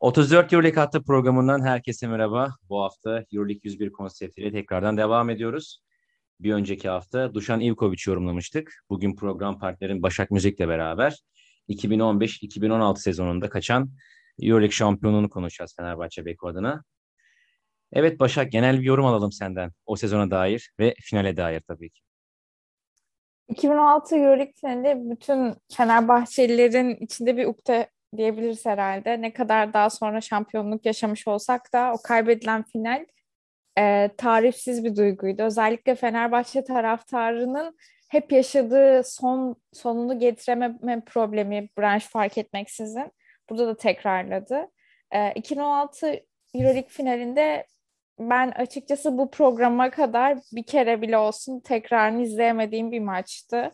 34 Euroleague hattı programından herkese merhaba. Bu hafta Euroleague 101 konseptiyle tekrardan devam ediyoruz. Bir önceki hafta Dušan Ivković yorumlamıştık. Bugün program partnerim Başak Müzik'le beraber 2015-2016 sezonunda kaçan Euroleague şampiyonluğunu konuşacağız Fenerbahçe Beko adına. Evet Başak genel bir yorum alalım senden o sezona dair ve finale dair tabii ki. 2016 Euroleague finali bütün Fenerbahçelilerin içinde bir ukde diyebiliriz herhalde. Ne kadar daha sonra şampiyonluk yaşamış olsak da o kaybedilen final e, tarifsiz bir duyguydu. Özellikle Fenerbahçe taraftarının hep yaşadığı son sonunu getirememe problemi branş fark etmeksizin burada da tekrarladı. E, 2016 Euroleague finalinde ben açıkçası bu programa kadar bir kere bile olsun tekrarını izleyemediğim bir maçtı.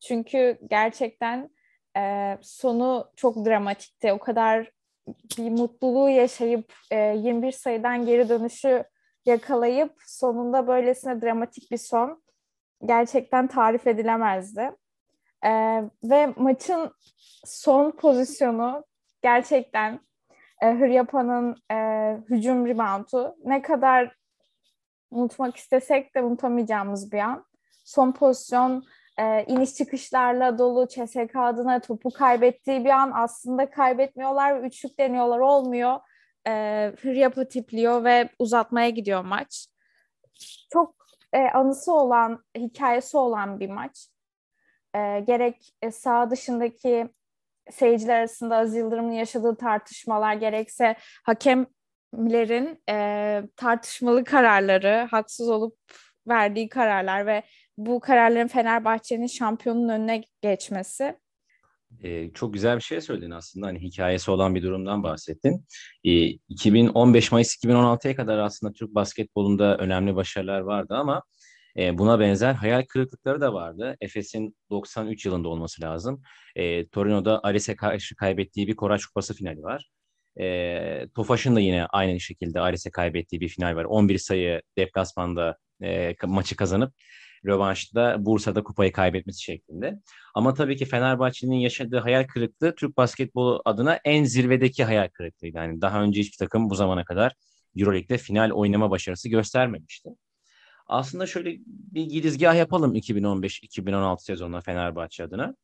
Çünkü gerçekten e, sonu çok dramatikti. O kadar bir mutluluğu yaşayıp e, 21 sayıdan geri dönüşü yakalayıp sonunda böylesine dramatik bir son gerçekten tarif edilemezdi. E, ve maçın son pozisyonu gerçekten e, Hıryapa'nın e, hücum reboundu ne kadar unutmak istesek de unutamayacağımız bir an. Son pozisyon e, iniş çıkışlarla dolu CSK adına topu kaybettiği bir an aslında kaybetmiyorlar ve üçlük deniyorlar olmuyor. E, Hıryap'ı tipliyor ve uzatmaya gidiyor maç. Çok e, anısı olan, hikayesi olan bir maç. E, gerek e, sağ dışındaki seyirciler arasında Aziz Yıldırım'ın yaşadığı tartışmalar gerekse hakemlerin e, tartışmalı kararları, haksız olup verdiği kararlar ve bu kararların Fenerbahçe'nin şampiyonun önüne geçmesi. Ee, çok güzel bir şey söyledin aslında. Hani hikayesi olan bir durumdan bahsettin. Ee, 2015 Mayıs 2016'ya kadar aslında Türk basketbolunda önemli başarılar vardı ama e, buna benzer hayal kırıklıkları da vardı. Efes'in 93 yılında olması lazım. E, Torino'da Aris'e karşı kaybettiği bir Koraç Kupası finali var. E, Tofaş'ın da yine aynı şekilde Aris'e kaybettiği bir final var. 11 sayı deplasmanda e, maçı kazanıp rövanşta Bursa'da kupayı kaybetmesi şeklinde. Ama tabii ki Fenerbahçe'nin yaşadığı hayal kırıklığı Türk basketbolu adına en zirvedeki hayal kırıklığıydı. Yani daha önce hiçbir takım bu zamana kadar Euroleague'de final oynama başarısı göstermemişti. Aslında şöyle bir girizgah yapalım 2015-2016 sezonunda Fenerbahçe adına.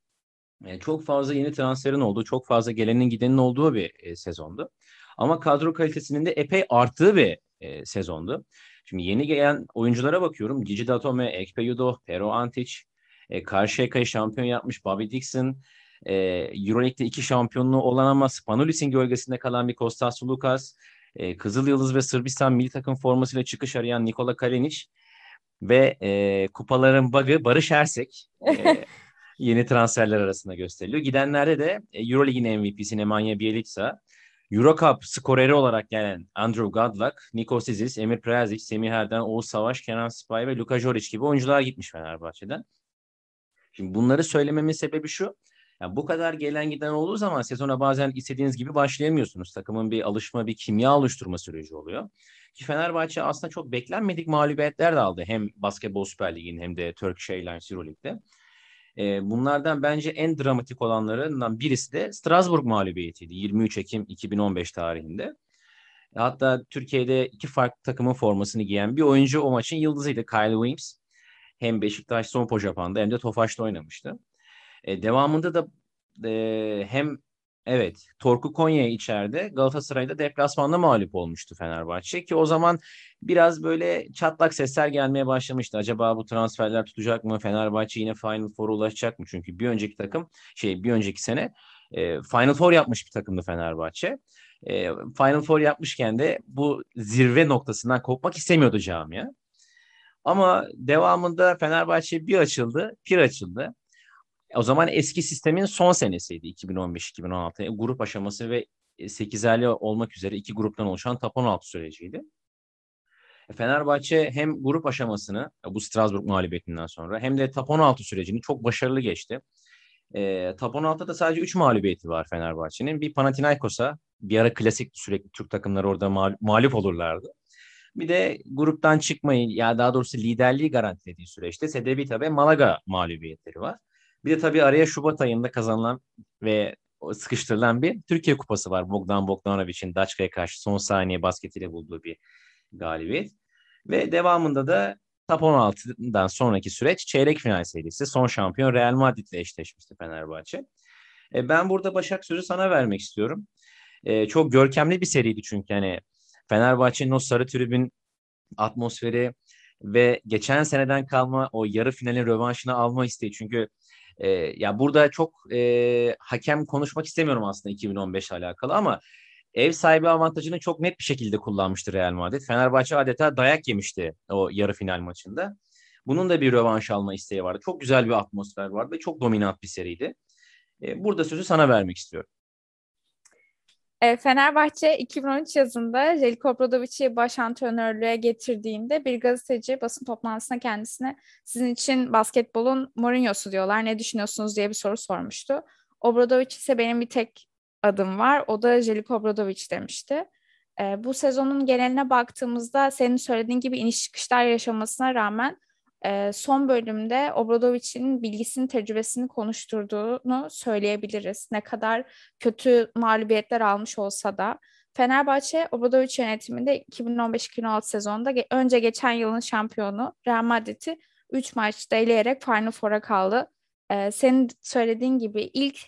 Yani çok fazla yeni transferin olduğu, çok fazla gelenin gidenin olduğu bir e, sezondu. Ama kadro kalitesinin de epey arttığı bir e, sezondu. Şimdi yeni gelen oyunculara bakıyorum. Gigi Datome, Ekpe Yudo, Pero Antic, e, Karşıyaka'yı şampiyon yapmış Bobby Dixon, e, Euroleague'de iki şampiyonluğu olan ama Spanulis'in gölgesinde kalan bir Kostas Lukas, e, Kızıl Yıldız ve Sırbistan milli takım formasıyla çıkış arayan Nikola Kalinic ve e, kupaların bug'ı Barış Ersek e, yeni transferler arasında gösteriliyor. Gidenlerde de e, Euroleague'in MVP'si Nemanja Bjelica, Eurocup skoreri olarak gelen Andrew Godlock, Niko Sizis, Emir Prezic, Semih Erden, Oğuz Savaş, Kenan Spy ve Luka Joric gibi oyuncular gitmiş Fenerbahçe'den. Şimdi bunları söylememin sebebi şu. Yani bu kadar gelen giden olduğu zaman sezona bazen istediğiniz gibi başlayamıyorsunuz. Takımın bir alışma, bir kimya oluşturma süreci oluyor. Ki Fenerbahçe aslında çok beklenmedik mağlubiyetler de aldı. Hem Basketbol Süper Ligi'nin hem de Turkish Airlines Euroleague'de. E, bunlardan bence en dramatik olanlarından birisi de Strasbourg mağlubiyetiydi 23 Ekim 2015 tarihinde. Hatta Türkiye'de iki farklı takımın formasını giyen bir oyuncu o maçın yıldızıydı Kyle Williams. Hem Beşiktaş Sompo Japan'da hem de Tofaş'ta oynamıştı. E, devamında da e, hem Evet, Torku Konya içeride Galatasaray'da deplasmanda mağlup olmuştu Fenerbahçe ki o zaman biraz böyle çatlak sesler gelmeye başlamıştı. Acaba bu transferler tutacak mı? Fenerbahçe yine Final Four'a ulaşacak mı? Çünkü bir önceki takım şey bir önceki sene e, Final Four yapmış bir takımdı Fenerbahçe. E, Final Four yapmışken de bu zirve noktasından kopmak istemiyordu camia. Ama devamında Fenerbahçe bir açıldı, bir açıldı. O zaman eski sistemin son senesiydi 2015-2016. Grup aşaması ve 8'erli olmak üzere iki gruptan oluşan top 16 süreciydi. E, Fenerbahçe hem grup aşamasını bu Strasbourg mağlubiyetinden sonra hem de top 16 sürecini çok başarılı geçti. E, top 16'da sadece 3 mağlubiyeti var Fenerbahçe'nin. Bir Panathinaikos'a bir ara klasik sürekli Türk takımları orada mağlup, mağlup olurlardı. Bir de gruptan çıkmayı ya daha doğrusu liderliği garantilediği süreçte Sedevita ve Malaga mağlubiyetleri var. Bir de tabii araya Şubat ayında kazanılan ve sıkıştırılan bir Türkiye Kupası var. Bogdan Bogdanovic'in Daçka'ya karşı son saniye basketiyle bulduğu bir galibiyet. Ve devamında da Top 16'dan sonraki süreç çeyrek final serisi. Son şampiyon Real Madrid ile eşleşmişti Fenerbahçe. E, ben burada Başak sözü sana vermek istiyorum. E, çok görkemli bir seriydi çünkü hani Fenerbahçe'nin o sarı tribün atmosferi ve geçen seneden kalma o yarı finalin rövanşını alma isteği. Çünkü e, ya burada çok e, hakem konuşmak istemiyorum aslında 2015 ile alakalı ama ev sahibi avantajını çok net bir şekilde kullanmıştı Real Madrid. Fenerbahçe adeta dayak yemişti o yarı final maçında. Bunun da bir rövanş alma isteği vardı. Çok güzel bir atmosfer vardı ve çok dominant bir seriydi. E, burada sözü sana vermek istiyorum. E, Fenerbahçe 2013 yazında Zeljko Obradovic'i baş antrenörlüğe getirdiğinde bir gazeteci basın toplantısına kendisine sizin için basketbolun Mourinho'su diyorlar ne düşünüyorsunuz diye bir soru sormuştu. Obradovic ise benim bir tek adım var o da Zeljko Obradovic demişti. E, bu sezonun geneline baktığımızda senin söylediğin gibi iniş çıkışlar yaşamasına rağmen son bölümde Obradovic'in bilgisini, tecrübesini konuşturduğunu söyleyebiliriz. Ne kadar kötü mağlubiyetler almış olsa da. Fenerbahçe Obradovic yönetiminde 2015-2016 sezonunda önce geçen yılın şampiyonu Real Madrid'i 3 maçta eleyerek Final Four'a kaldı. Ee, senin söylediğin gibi ilk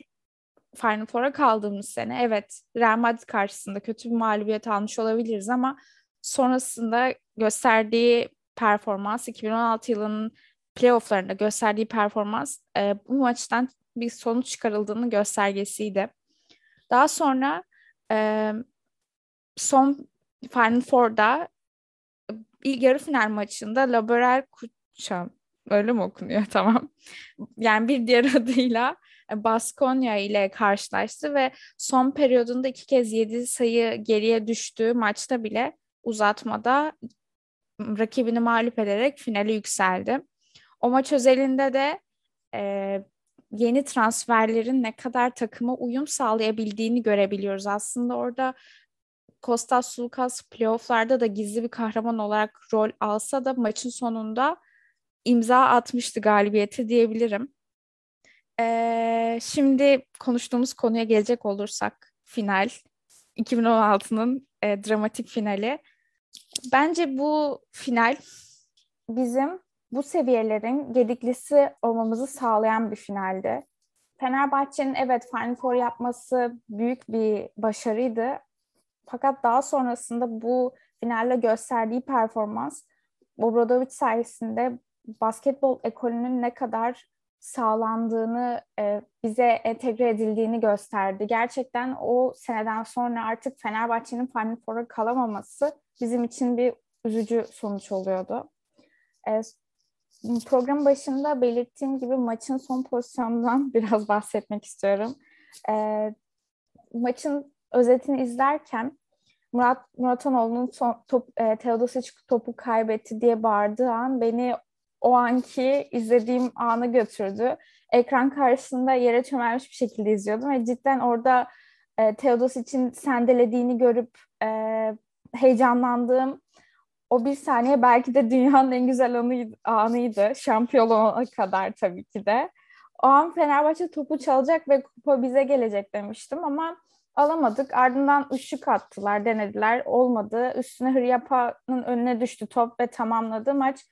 Final Four'a kaldığımız sene evet Real Madrid karşısında kötü bir mağlubiyet almış olabiliriz ama sonrasında gösterdiği performans 2016 yılının playofflarında gösterdiği performans e, bu maçtan bir sonuç çıkarıldığını göstergesiydi. Daha sonra e, son Final Four'da ilk yarı final maçında Laboral Kuçam öyle mi okunuyor tamam. Yani bir diğer adıyla Baskonya ile karşılaştı ve son periyodunda iki kez yedi sayı geriye düştüğü maçta bile uzatmada rakibini mağlup ederek finale yükseldi. O maç özelinde de e, yeni transferlerin ne kadar takıma uyum sağlayabildiğini görebiliyoruz. Aslında orada Kostas Sulukas playofflarda da gizli bir kahraman olarak rol alsa da maçın sonunda imza atmıştı galibiyeti diyebilirim. Ee, şimdi konuştuğumuz konuya gelecek olursak final 2016'nın e, dramatik finali. Bence bu final bizim bu seviyelerin gediklisi olmamızı sağlayan bir finaldi. Fenerbahçe'nin evet Final Four yapması büyük bir başarıydı. Fakat daha sonrasında bu finalde gösterdiği performans Obradovic sayesinde basketbol ekolünün ne kadar sağlandığını, e, bize entegre edildiğini gösterdi. Gerçekten o seneden sonra artık Fenerbahçe'nin Final Four'a kalamaması bizim için bir üzücü sonuç oluyordu. E, program başında belirttiğim gibi maçın son pozisyonundan biraz bahsetmek istiyorum. E, maçın özetini izlerken Murat Muratanoğlu'nun son top, e, Teodosic topu kaybetti diye bağırdığı an beni o anki izlediğim anı götürdü. Ekran karşısında yere çömelmiş bir şekilde izliyordum ve cidden orada e, Teodos için sendelediğini görüp e, heyecanlandığım o bir saniye belki de dünyanın en güzel anıydı, anıydı. Şampiyon olana kadar tabii ki de. O an Fenerbahçe topu çalacak ve kupa bize gelecek demiştim ama alamadık. Ardından ışık attılar, denediler. Olmadı. Üstüne Hıryapa'nın önüne düştü top ve tamamladı. Maç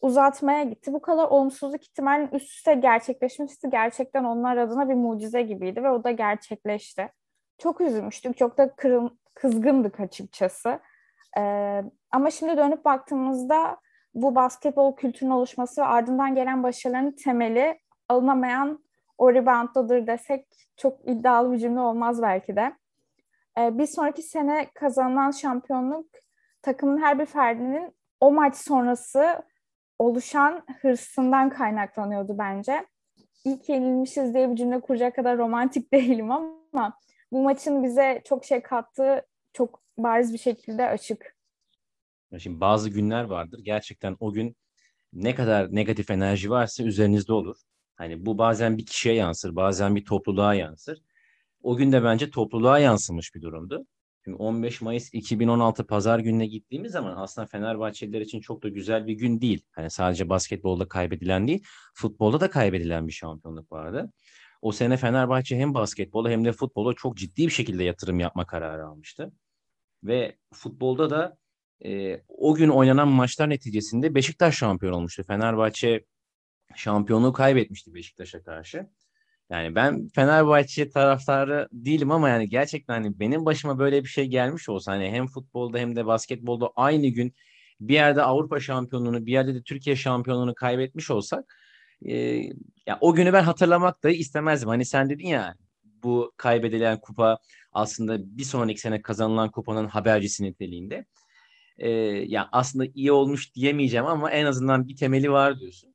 uzatmaya gitti. Bu kadar olumsuzluk ihtimalinin üst üste gerçekleşmesi gerçekten onlar adına bir mucize gibiydi ve o da gerçekleşti. Çok üzülmüştük. Çok da kırıl, kızgındık açıkçası. Ee, ama şimdi dönüp baktığımızda bu basketbol kültürünün oluşması ve ardından gelen başarıların temeli alınamayan o rebounddadır desek çok iddialı bir cümle olmaz belki de. Ee, bir sonraki sene kazanılan şampiyonluk takımın her bir ferdinin o maç sonrası oluşan hırsından kaynaklanıyordu bence. İlk yenilmişiz diye bir cümle kuracak kadar romantik değilim ama bu maçın bize çok şey kattığı çok bariz bir şekilde açık. Şimdi bazı günler vardır. Gerçekten o gün ne kadar negatif enerji varsa üzerinizde olur. Hani bu bazen bir kişiye yansır, bazen bir topluluğa yansır. O gün de bence topluluğa yansımış bir durumdu. Şimdi 15 Mayıs 2016 Pazar gününe gittiğimiz zaman aslında Fenerbahçeliler için çok da güzel bir gün değil. Hani sadece basketbolda kaybedilen değil, futbolda da kaybedilen bir şampiyonluk vardı. O sene Fenerbahçe hem basketbola hem de futbola çok ciddi bir şekilde yatırım yapma kararı almıştı. Ve futbolda da e, o gün oynanan maçlar neticesinde Beşiktaş şampiyon olmuştu. Fenerbahçe şampiyonluğu kaybetmişti Beşiktaş'a karşı. Yani ben Fenerbahçe taraftarı değilim ama yani gerçekten hani benim başıma böyle bir şey gelmiş olsa hani hem futbolda hem de basketbolda aynı gün bir yerde Avrupa şampiyonluğunu bir yerde de Türkiye şampiyonluğunu kaybetmiş olsak e, ya o günü ben hatırlamak da istemezdim. Hani sen dedin ya bu kaybedilen kupa aslında bir sonraki sene kazanılan kupanın habercisi niteliğinde. E, ya aslında iyi olmuş diyemeyeceğim ama en azından bir temeli var diyorsun.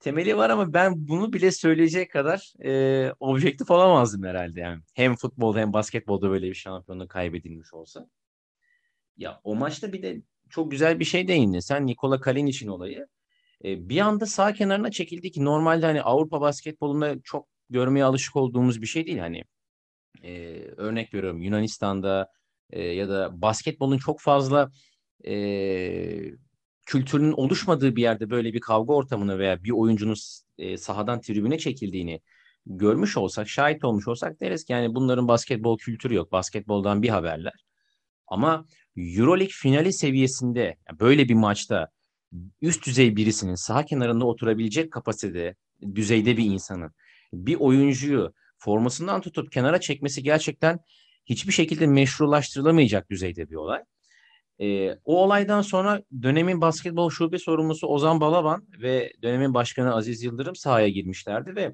Temeli var ama ben bunu bile söyleyecek kadar e, objektif olamazdım herhalde yani. Hem futbolda hem basketbolda böyle bir şampiyonluk kaybedilmiş olsa. Ya o maçta bir de çok güzel bir şey değindi. Sen Nikola Kalinic'in olayı. E, bir anda sağ kenarına çekildi ki normalde hani Avrupa basketbolunda çok görmeye alışık olduğumuz bir şey değil. Hani e, örnek veriyorum Yunanistan'da e, ya da basketbolun çok fazla e, kültürünün oluşmadığı bir yerde böyle bir kavga ortamını veya bir oyuncunun e, sahadan tribüne çekildiğini görmüş olsak, şahit olmuş olsak deriz ki yani bunların basketbol kültürü yok. Basketboldan bir haberler. Ama Euroleague finali seviyesinde böyle bir maçta üst düzey birisinin saha kenarında oturabilecek kapasitede, düzeyde bir insanın bir oyuncuyu formasından tutup kenara çekmesi gerçekten hiçbir şekilde meşrulaştırılamayacak düzeyde bir olay. E, o olaydan sonra dönemin basketbol şube sorumlusu Ozan Balaban ve dönemin başkanı Aziz Yıldırım sahaya girmişlerdi ve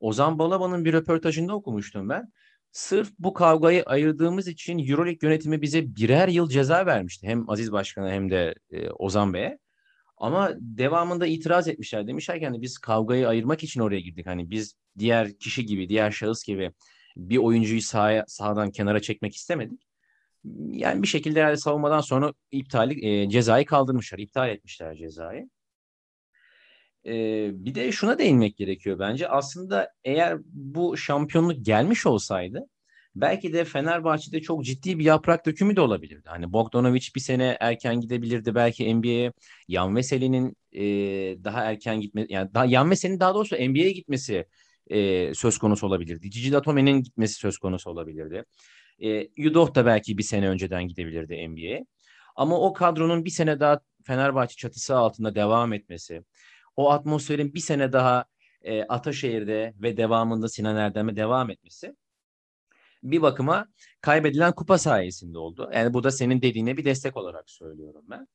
Ozan Balaban'ın bir röportajında okumuştum ben. Sırf bu kavgayı ayırdığımız için Euroleague yönetimi bize birer yıl ceza vermişti. Hem Aziz Başkan'a hem de e, Ozan Bey'e. Ama devamında itiraz etmişler. Demişler ki hani biz kavgayı ayırmak için oraya girdik. Hani biz diğer kişi gibi, diğer şahıs gibi bir oyuncuyu sahaya, sahadan kenara çekmek istemedik. Yani bir şekilde herhalde savunmadan sonra iptali, e, cezayı kaldırmışlar. iptal etmişler cezayı. E, bir de şuna değinmek gerekiyor bence. Aslında eğer bu şampiyonluk gelmiş olsaydı belki de Fenerbahçe'de çok ciddi bir yaprak dökümü de olabilirdi. Hani Bogdanovic bir sene erken gidebilirdi belki NBA'ye. Yan Veseli'nin e, daha erken gitme yani daha Yan Veseli'nin daha doğrusu NBA'ye gitmesi e, söz konusu olabilirdi. Cici Datome'nin gitmesi söz konusu olabilirdi. E, Yudoh da belki bir sene önceden gidebilirdi NBA'ye. Ama o kadronun bir sene daha Fenerbahçe çatısı altında devam etmesi, o atmosferin bir sene daha e, Ataşehir'de ve devamında Sinan Erdem'e devam etmesi bir bakıma kaybedilen kupa sayesinde oldu. Yani bu da senin dediğine bir destek olarak söylüyorum ben.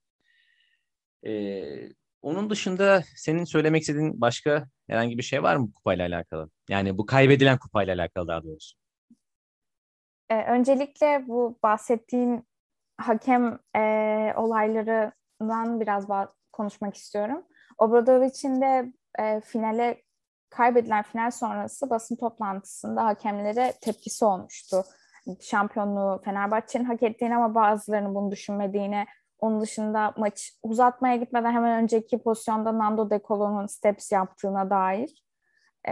Ee, onun dışında senin söylemek istediğin başka herhangi bir şey var mı kupayla alakalı? Yani bu kaybedilen kupayla alakalı daha doğrusu. Ee, öncelikle bu bahsettiğin hakem e, olaylarından biraz konuşmak istiyorum. Obradovic'in de e, finale kaybedilen final sonrası basın toplantısında hakemlere tepkisi olmuştu. Şampiyonluğu Fenerbahçe'nin hak ettiğini ama bazılarının bunu düşünmediğini, onun dışında maç uzatmaya gitmeden hemen önceki pozisyonda Nando De Colo'nun steps yaptığına dair. E,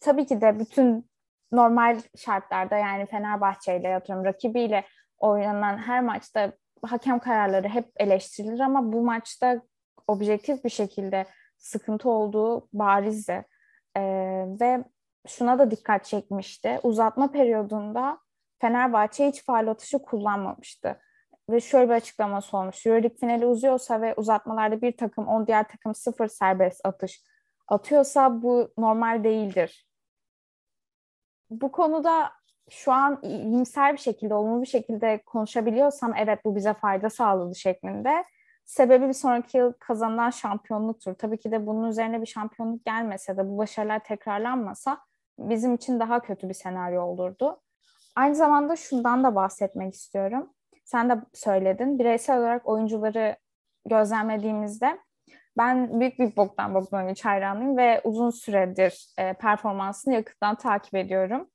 tabii ki de bütün normal şartlarda yani Fenerbahçe ile atıyorum rakibiyle oynanan her maçta hakem kararları hep eleştirilir ama bu maçta objektif bir şekilde sıkıntı olduğu barizdi. Ve şuna da dikkat çekmişti. Uzatma periyodunda Fenerbahçe hiç faal atışı kullanmamıştı. Ve şöyle bir açıklaması olmuş. Euroleague finali uzuyorsa ve uzatmalarda bir takım, on diğer takım sıfır serbest atış atıyorsa bu normal değildir. Bu konuda şu an iyimser bir şekilde, olumlu bir şekilde konuşabiliyorsam evet bu bize fayda sağladı şeklinde sebebi bir sonraki yıl kazanılan şampiyonluktur. Tabii ki de bunun üzerine bir şampiyonluk gelmese de bu başarılar tekrarlanmasa bizim için daha kötü bir senaryo olurdu. Aynı zamanda şundan da bahsetmek istiyorum. Sen de söyledin. Bireysel olarak oyuncuları gözlemlediğimizde ben büyük bir Bogdan Bogdanovic hayranıyım ve uzun süredir e, performansını yakından takip ediyorum.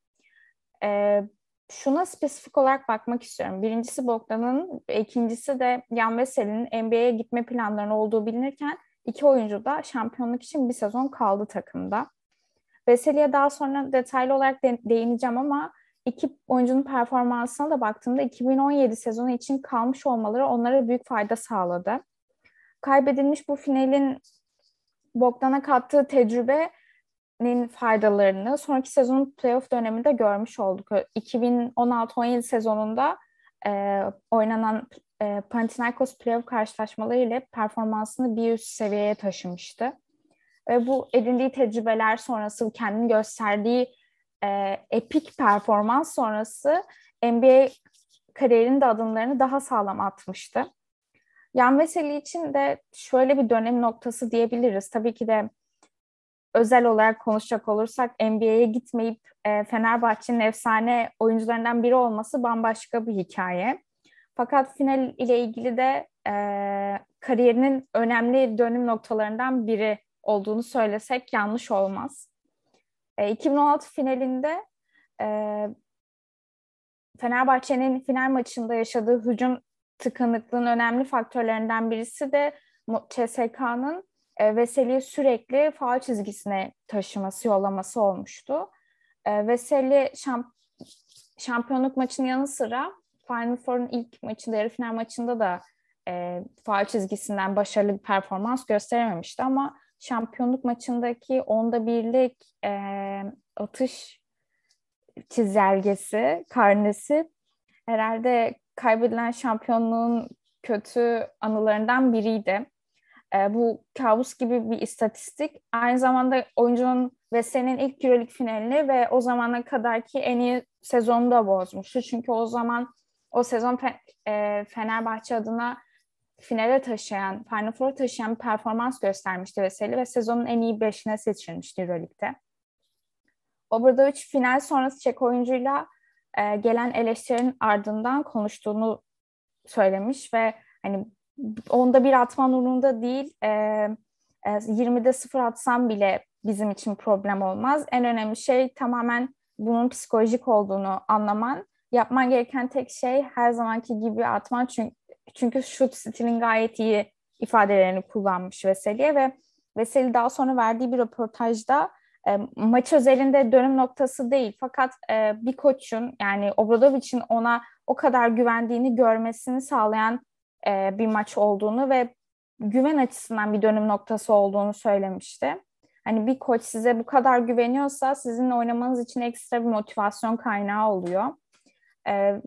E, şuna spesifik olarak bakmak istiyorum. Birincisi Bogdan'ın, ikincisi de Yan Veseli'nin NBA'ye gitme planlarının olduğu bilinirken iki oyuncu da şampiyonluk için bir sezon kaldı takımda. Veseli'ye daha sonra detaylı olarak de- değineceğim ama iki oyuncunun performansına da baktığımda 2017 sezonu için kalmış olmaları onlara büyük fayda sağladı. Kaybedilmiş bu finalin Bogdan'a kattığı tecrübe nin faydalarını sonraki sezonun playoff döneminde görmüş olduk. 2016-17 sezonunda e, oynanan e, Panathinaikos playoff karşılaşmaları ile performansını bir üst seviyeye taşımıştı. Ve bu edindiği tecrübeler sonrası kendini gösterdiği e, epik performans sonrası NBA kariyerinin de adımlarını daha sağlam atmıştı. Yan Veseli için de şöyle bir dönem noktası diyebiliriz. Tabii ki de özel olarak konuşacak olursak NBA'ye gitmeyip e, Fenerbahçe'nin efsane oyuncularından biri olması bambaşka bir hikaye. Fakat final ile ilgili de e, kariyerinin önemli dönüm noktalarından biri olduğunu söylesek yanlış olmaz. E, 2016 finalinde e, Fenerbahçe'nin final maçında yaşadığı hücum tıkanıklığın önemli faktörlerinden birisi de CSK'nın e, Veseli'yi sürekli faal çizgisine taşıması, yollaması olmuştu. E, Veseli şamp şampiyonluk maçının yanı sıra Final Four'un ilk maçında, yarı final maçında da e, faal çizgisinden başarılı bir performans gösterememişti ama şampiyonluk maçındaki onda birlik e, atış çizelgesi, karnesi herhalde kaybedilen şampiyonluğun kötü anılarından biriydi. E, bu kabus gibi bir istatistik. Aynı zamanda oyuncunun ve senin ilk Euroleague finalini ve o zamana kadarki en iyi sezonu da bozmuştu. Çünkü o zaman o sezon e, Fenerbahçe adına finale taşıyan, Final Four'a taşıyan bir performans göstermişti Veseli ve sezonun en iyi beşine seçilmişti Euroleague'de. Obradovic final sonrası Çek oyuncuyla e, gelen eleştirinin ardından konuştuğunu söylemiş ve hani onda bir atman umurunda değil e, e, 20'de sıfır atsam bile bizim için problem olmaz. En önemli şey tamamen bunun psikolojik olduğunu anlaman. Yapman gereken tek şey her zamanki gibi atman çünkü çünkü şut stilin gayet iyi ifadelerini kullanmış Veseli'ye ve Veseli daha sonra verdiği bir röportajda e, maç özelinde dönüm noktası değil fakat e, bir koçun yani Obradovic'in ona o kadar güvendiğini görmesini sağlayan e, bir maç olduğunu ve güven açısından bir dönüm noktası olduğunu söylemişti. Hani bir koç size bu kadar güveniyorsa sizinle oynamanız için ekstra bir motivasyon kaynağı oluyor. E,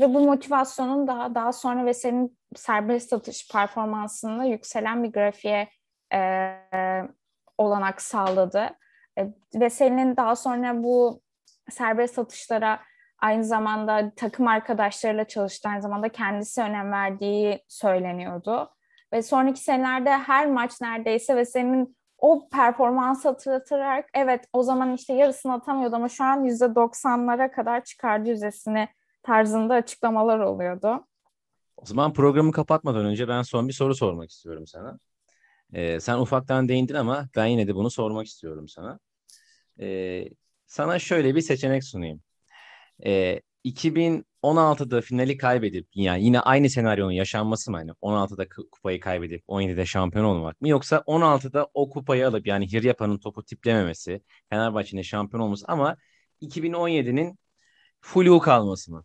ve bu motivasyonun daha daha sonra ve senin serbest atış performansında yükselen bir grafiğe e, olanak sağladı. E, ve senin daha sonra bu serbest atışlara aynı zamanda takım arkadaşlarıyla çalıştı. Aynı zamanda kendisi önem verdiği söyleniyordu. Ve sonraki senelerde her maç neredeyse ve senin o performansı hatırlatarak evet o zaman işte yarısını atamıyordu ama şu an yüzde doksanlara kadar çıkardı yüzdesini tarzında açıklamalar oluyordu. O zaman programı kapatmadan önce ben son bir soru sormak istiyorum sana. Ee, sen ufaktan değindin ama ben yine de bunu sormak istiyorum sana. Ee, sana şöyle bir seçenek sunayım. Ee, 2016'da finali kaybedip yani yine aynı senaryonun yaşanması mı? Hani 16'da kupayı kaybedip 17'de şampiyon olmak mı? Yoksa 16'da o kupayı alıp yani Hiryapa'nın topu tiplememesi, Fenerbahçe'nin şampiyon olması ama 2017'nin flu kalması mı?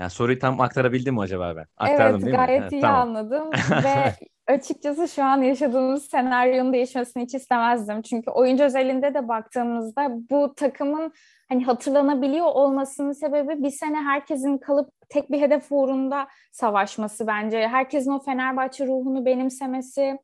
Yani soruyu tam aktarabildim mi acaba ben? Aktardım evet, değil gayet mi? iyi tamam. anladım ve açıkçası şu an yaşadığımız senaryonun değişmesini hiç istemezdim. Çünkü oyuncu özelinde de baktığımızda bu takımın hani hatırlanabiliyor olmasının sebebi bir sene herkesin kalıp tek bir hedef uğrunda savaşması bence. Herkesin o Fenerbahçe ruhunu benimsemesi,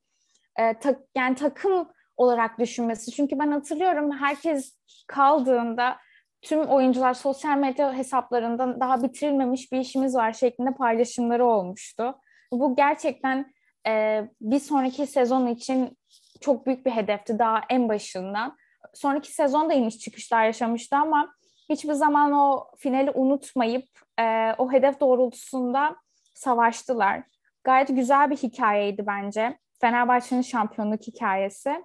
e, ta, yani takım olarak düşünmesi. Çünkü ben hatırlıyorum herkes kaldığında tüm oyuncular sosyal medya hesaplarından daha bitirilmemiş bir işimiz var şeklinde paylaşımları olmuştu. Bu gerçekten e, bir sonraki sezon için çok büyük bir hedefti daha en başından. Sonraki sezon da iniş çıkışlar yaşamıştı ama hiçbir zaman o finali unutmayıp e, o hedef doğrultusunda savaştılar. Gayet güzel bir hikayeydi bence. Fenerbahçe'nin şampiyonluk hikayesi.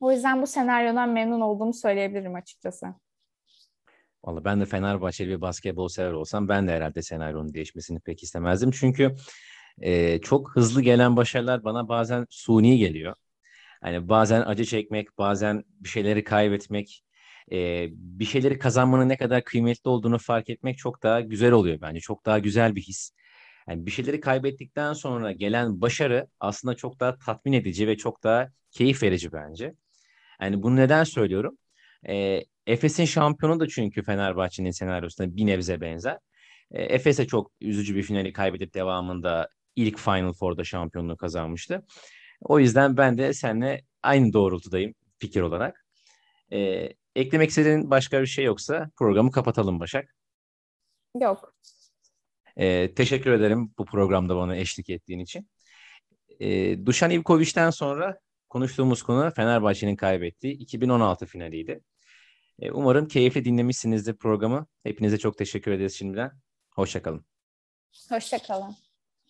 O yüzden bu senaryodan memnun olduğumu söyleyebilirim açıkçası. Vallahi ben de Fenerbahçeli bir basketbol sever olsam ben de herhalde senaryonun değişmesini pek istemezdim. Çünkü e, çok hızlı gelen başarılar bana bazen suni geliyor. Hani bazen acı çekmek, bazen bir şeyleri kaybetmek, e, bir şeyleri kazanmanın ne kadar kıymetli olduğunu fark etmek çok daha güzel oluyor bence. Çok daha güzel bir his. Yani bir şeyleri kaybettikten sonra gelen başarı aslında çok daha tatmin edici ve çok daha keyif verici bence. Yani bunu neden söylüyorum? E, Efes'in şampiyonu da çünkü Fenerbahçe'nin senaryosuna bir nebze benzer. E, Efes'e çok üzücü bir finali kaybedip devamında ilk Final Four'da şampiyonluğu kazanmıştı. O yüzden ben de seninle aynı doğrultudayım fikir olarak. E, eklemek istediğin başka bir şey yoksa programı kapatalım Başak. Yok. E, teşekkür ederim bu programda bana eşlik ettiğin için. E, Dušan Ivković'ten sonra konuştuğumuz konu Fenerbahçe'nin kaybettiği 2016 finaliydi. E, umarım keyifli dinlemişsinizdir programı. Hepinize çok teşekkür ederiz şimdiden. Hoşçakalın. Hoşçakalın.